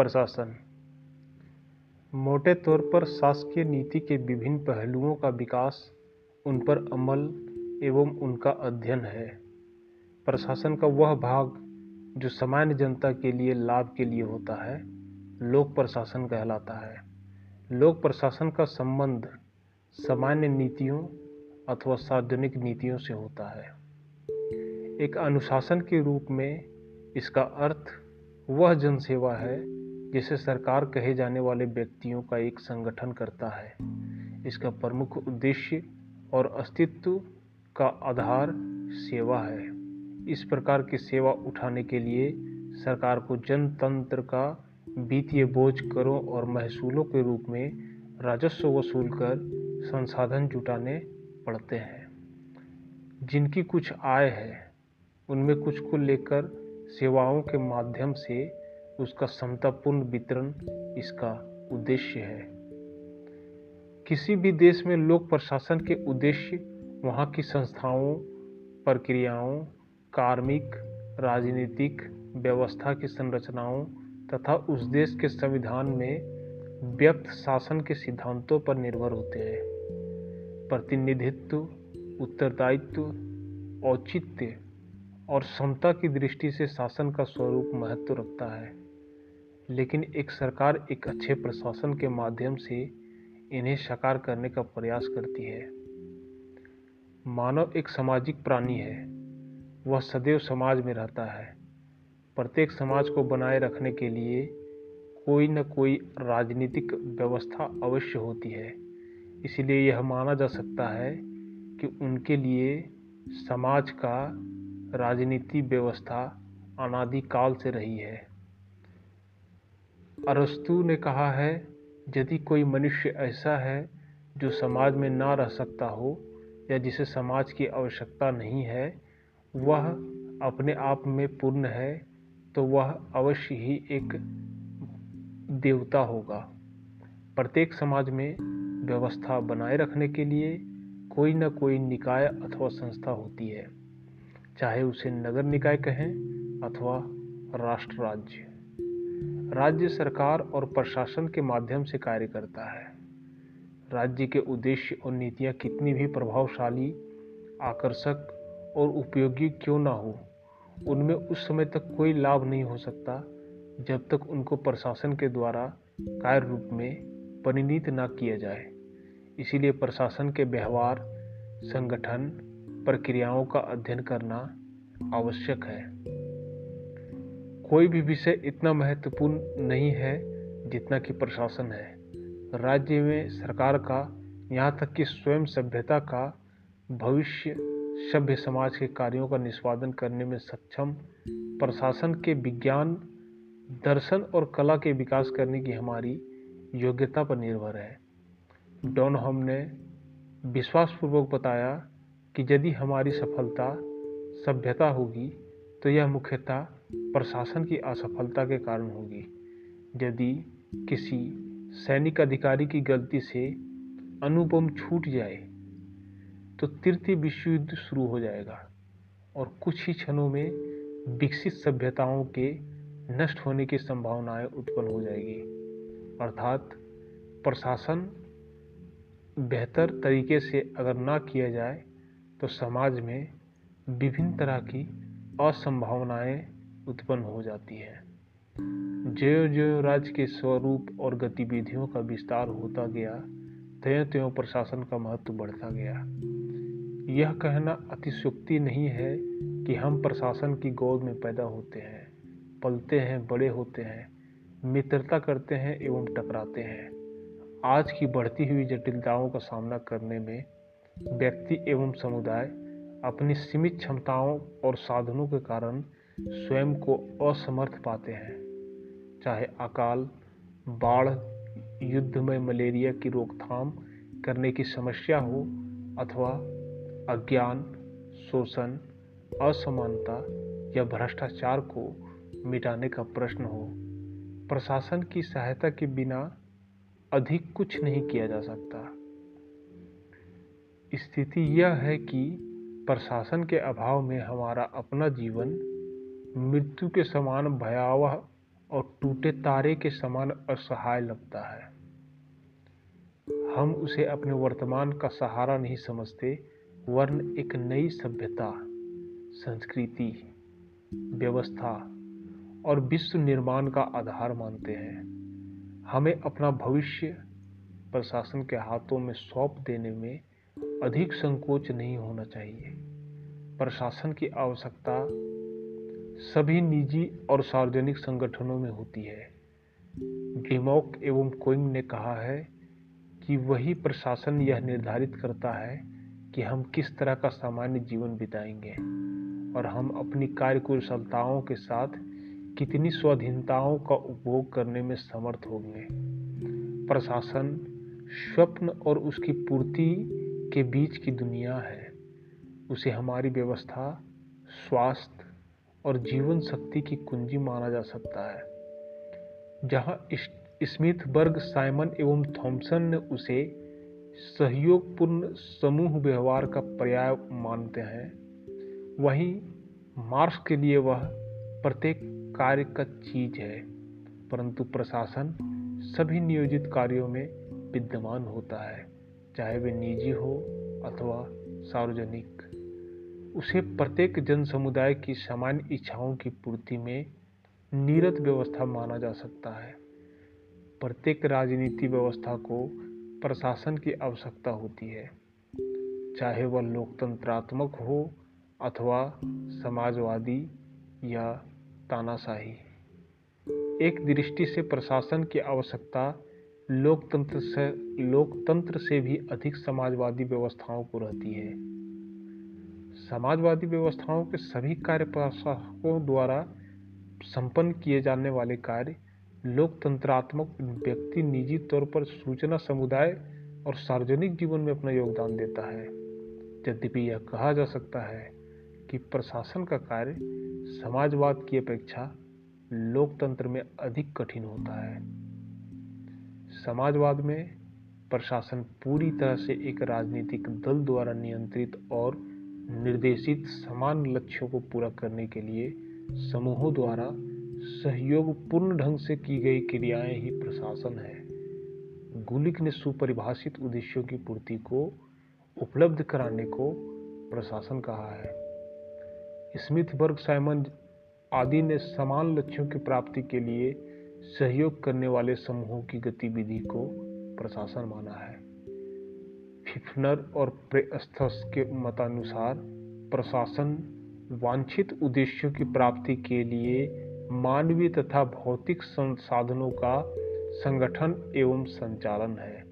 प्रशासन। मोटे तौर पर शासकीय नीति के विभिन्न पहलुओं का विकास उन पर अमल एवं उनका अध्ययन है। प्रशासन का वह भाग जो सामान्य जनता के लिए लाभ के लिए होता है, लोक प्रशासन कहलाता है। लोक प्रशासन का संबंध सामान्य नीतियों अथवा सार्वजनिक नीतियों से होता है। एक अनुशासन के रूप में इसका अर्थ वह जनसेवा है जिसे सरकार कहे जाने वाले व्यक्तियों का एक संगठन करता है। इसका प्रमुख उद्देश्य और अस्तित्व का आधार सेवा है। इस प्रकार की सेवा उठाने के लिए सरकार को जनतंत्र का वित्तीय बोझ करों और महसूलों के रूप में राजस्व वसूल कर संसाधन जुटाने पड़ते हैं। जिनकी कुछ आय है, उनमें कुछ को लेकर सेवाओं के माध्यम से उसका समतापूर्ण वितरण इसका उद्देश्य है। किसी भी देश में लोक प्रशासन के उद्देश्य वहाँ की संस्थाओं, प्रक्रियाओं, कार्मिक, राजनीतिक व्यवस्था की संरचनाओं तथा उस देश के संविधान में व्यक्त शासन के सिद्धांतों पर निर्भर होते हैं। प्रतिनिधित्व, उत्तरदायित्व, औचित्य और समता की दृष्टि से शासन का स्वरूप महत्व रखता है। लेकिन एक सरकार एक अच्छे प्रशासन के माध्यम से इन्हें साकार करने का प्रयास करती है। मानव एक सामाजिक प्राणी है। वह सदैव समाज में रहता है। प्रत्येक समाज को बनाए रखने के लिए कोई न कोई राजनीतिक व्यवस्था अवश्य होती है। इसलिए यह माना जा सकता है कि उनके लिए समाज का राजनीति व्यवस्था अनादिकाल से रही है। अरस्तु ने कहा है, यदि कोई मनुष्य ऐसा है जो समाज में ना रह सकता हो या जिसे समाज की आवश्यकता नहीं है, वह अपने आप में पूर्ण है तो वह अवश्य ही एक देवता होगा। प्रत्येक समाज में व्यवस्था बनाए रखने के लिए कोई ना कोई निकाय अथवा संस्था होती है, चाहे उसे नगर निकाय कहें अथवा राष्ट्र राज्य। राज्य सरकार और प्रशासन के माध्यम से कार्य करता है। राज्य के उद्देश्य और नीतियाँ कितनी भी प्रभावशाली, आकर्षक और उपयोगी क्यों ना हो, उनमें उस समय तक कोई लाभ नहीं हो सकता जब तक उनको प्रशासन के द्वारा कार्य रूप में परिणित ना किया जाए। इसीलिए प्रशासन के व्यवहार, संगठन, प्रक्रियाओं का अध्ययन करना आवश्यक है। कोई भी विषय इतना महत्वपूर्ण नहीं है जितना कि प्रशासन है। राज्य में सरकार का, यहाँ तक कि स्वयं सभ्यता का, भविष्य सभ्य समाज के कार्यों का निष्पादन करने में सक्षम, प्रशासन के विज्ञान, दर्शन और कला के विकास करने की हमारी योग्यता पर निर्भर है। डॉन हमने विश्वासपूर्वक बताया कि यदि हमारी सफलता, सभ्यता होगी तो यह मुख्यतः प्रशासन की असफलता के कारण होगी। यदि किसी सैनिक अधिकारी की गलती से अनुपम छूट जाए तो तृतीय विश्व युद्ध शुरू हो जाएगा और कुछ ही क्षणों में विकसित सभ्यताओं के नष्ट होने की संभावनाएँ उत्पन्न हो जाएगी। अर्थात प्रशासन बेहतर तरीके से अगर ना किया जाए तो समाज में विभिन्न तरह की असंभावनाएँ उत्पन्न हो जाती है। ज्यो ज्यो राज्य के स्वरूप और गतिविधियों का विस्तार होता गया त्यों त्यों प्रशासन का महत्व बढ़ता गया। यह कहना अतिशुक्ति नहीं है कि हम प्रशासन की गोद में पैदा होते हैं, पलते हैं, बड़े होते हैं, मित्रता करते हैं एवं टकराते हैं। आज की बढ़ती हुई जटिलताओं का सामना करने में व्यक्ति एवं समुदाय अपनी सीमित क्षमताओं और साधनों के कारण स्वयं को असमर्थ पाते हैं। चाहे अकाल, बाढ़ युद्ध में मलेरिया की रोकथाम करने की समस्या हो अथवा अज्ञान, शोषण, असमानता या भ्रष्टाचार को मिटाने का प्रश्न हो, प्रशासन की सहायता के बिना अधिक कुछ नहीं किया जा सकता। स्थिति यह है कि प्रशासन के अभाव में हमारा अपना जीवन मृत्यु के समान भयावह और टूटे तारे के समान असहाय लगता है। हम उसे अपने वर्तमान का सहारा नहीं समझते, वर्ण एक नई सभ्यता, संस्कृति, व्यवस्था और विश्व निर्माण का आधार मानते हैं। हमें अपना भविष्य प्रशासन के हाथों में सौंप देने में अधिक संकोच नहीं होना चाहिए। प्रशासन की आवश्यकता सभी निजी और सार्वजनिक संगठनों में होती है। ड्रीमॉक एवं कोइंग ने कहा है कि वही प्रशासन यह निर्धारित करता है कि हम किस तरह का सामान्य जीवन बिताएँगे और हम अपनी कार्य कुशलताओं के साथ कितनी स्वाधीनताओं का उपभोग करने में समर्थ होंगे। प्रशासन स्वप्न और उसकी पूर्ति के बीच की दुनिया है। उसे हमारी व्यवस्था, स्वास्थ्य और जीवन शक्ति की कुंजी माना जा सकता है। जहाँ स्मिथ बर्ग साइमन एवं थॉमसन ने उसे सहयोगपूर्ण समूह व्यवहार का पर्याय मानते हैं, वहीं मार्क्स के लिए वह प्रत्येक कार्य का चीज़ है, परंतु प्रशासन सभी नियोजित कार्यों में विद्यमान होता है, चाहे वे निजी हो अथवा सार्वजनिक। उसे प्रत्येक जन समुदाय की सामान्य इच्छाओं की पूर्ति में नीरत व्यवस्था माना जा सकता है। प्रत्येक राजनीति व्यवस्था को प्रशासन की आवश्यकता होती है। चाहे वह लोकतंत्रात्मक हो अथवा समाजवादी या तानाशाही। एक दृष्टि से प्रशासन की आवश्यकता लोकतंत्र से लोकतंत्र से भी अधिक समाजवादी व्यवस्थाओं को रहती है। समाजवादी व्यवस्थाओं के सभी कार्य प्रशासकों द्वारा संपन्न किए जाने वाले कार्य लोकतंत्रात्मक व्यक्ति निजी तौर पर सूचना समुदाय और सार्वजनिक जीवन में अपना योगदान देता है। यद्यपि यह कहा जा सकता है कि प्रशासन का कार्य समाजवाद की अपेक्षा लोकतंत्र में अधिक कठिन होता है। समाजवाद में प्रशासन पूरी तरह से एक राजनीतिक दल द्वारा नियंत्रित और निर्देशित समान लक्ष्यों को पूरा करने के लिए समूहों द्वारा सहयोगपूर्ण ढंग से की गई क्रियाएँ ही प्रशासन है। गुलिक ने सुपरिभाषित उद्देश्यों की पूर्ति को उपलब्ध कराने को प्रशासन कहा है। स्मिथ बर्ग साइमन आदि ने समान लक्ष्यों की प्राप्ति के लिए सहयोग करने वाले समूहों की गतिविधि को प्रशासन माना है। फिफनर और प्रेस्थस के मतानुसार प्रशासन वांछित उद्देश्यों की प्राप्ति के लिए मानवीय तथा भौतिक संसाधनों का संगठन एवं संचालन है।